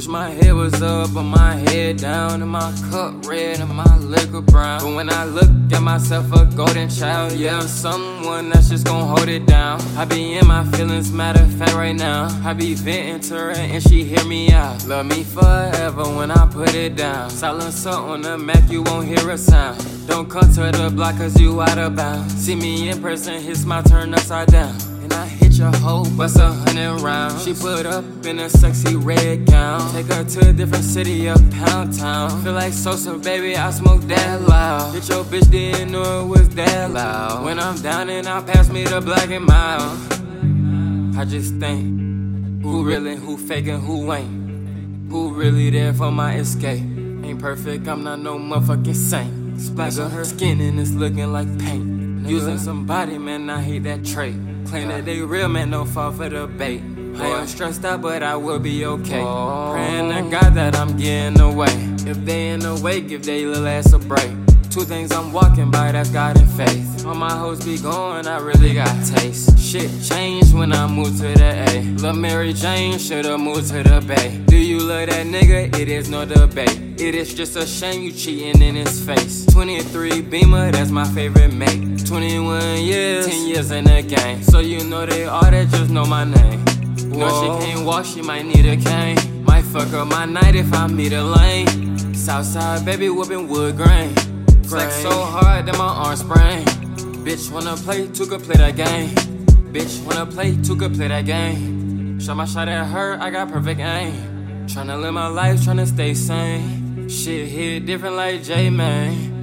Wish my head was up, but my head down, and my cup red, and my liquor brown. But when I look at myself, a golden child, yeah, I'm someone that's just gon' hold it down. I be in my feelings, matter of fact, right now. I be venting to her, and she hear me out. Love me forever when I put it down. Silencer on the Mac, you won't hear a sound. Don't come to the block, cause you out of bounds. See me in person, hits my turn upside down. And I hit your hoe, bust a hundred rounds. She put up in a sexy red gown. Take her to a different city, a pound town. Feel like Sosa, baby, I smoke that loud. Bitch, your bitch didn't know it was that loud. When I'm down and I pass me the black and mild. I just think, who really, who faking, who ain't? Who really there for my escape? Ain't perfect, I'm not no motherfucking saint. Splash on her skin and it's looking like paint. Using somebody, man, I hate that trait. Claim that they real, man, don't fall for the bait. I am stressed out, but I will be okay. Oh. Praying to God that I'm getting away. If they in the way, give they little ass a break. Two things I'm walking by, that's God and faith. All my hoes be going, I really got taste. Shit changed when I moved to the A. Lil' Mary Jane should've moved to the Bay. Do you love that nigga? It is no debate. It is just a shame you cheating in his face. 23 Beamer, that's my favorite mate. 21 years, 10 years in the game. So you know they all that just know my name. No, she can't walk, she might need a cane. Might fuck up my night if I meet a lane. Southside, baby, whooping wood grain. Flex so hard that my arms sprain. Bitch wanna play, two could play that game. Bitch wanna play, two could play that game. Shot my shot at her, I got perfect aim. Tryna live my life, tryna stay sane. Shit hit different like J man.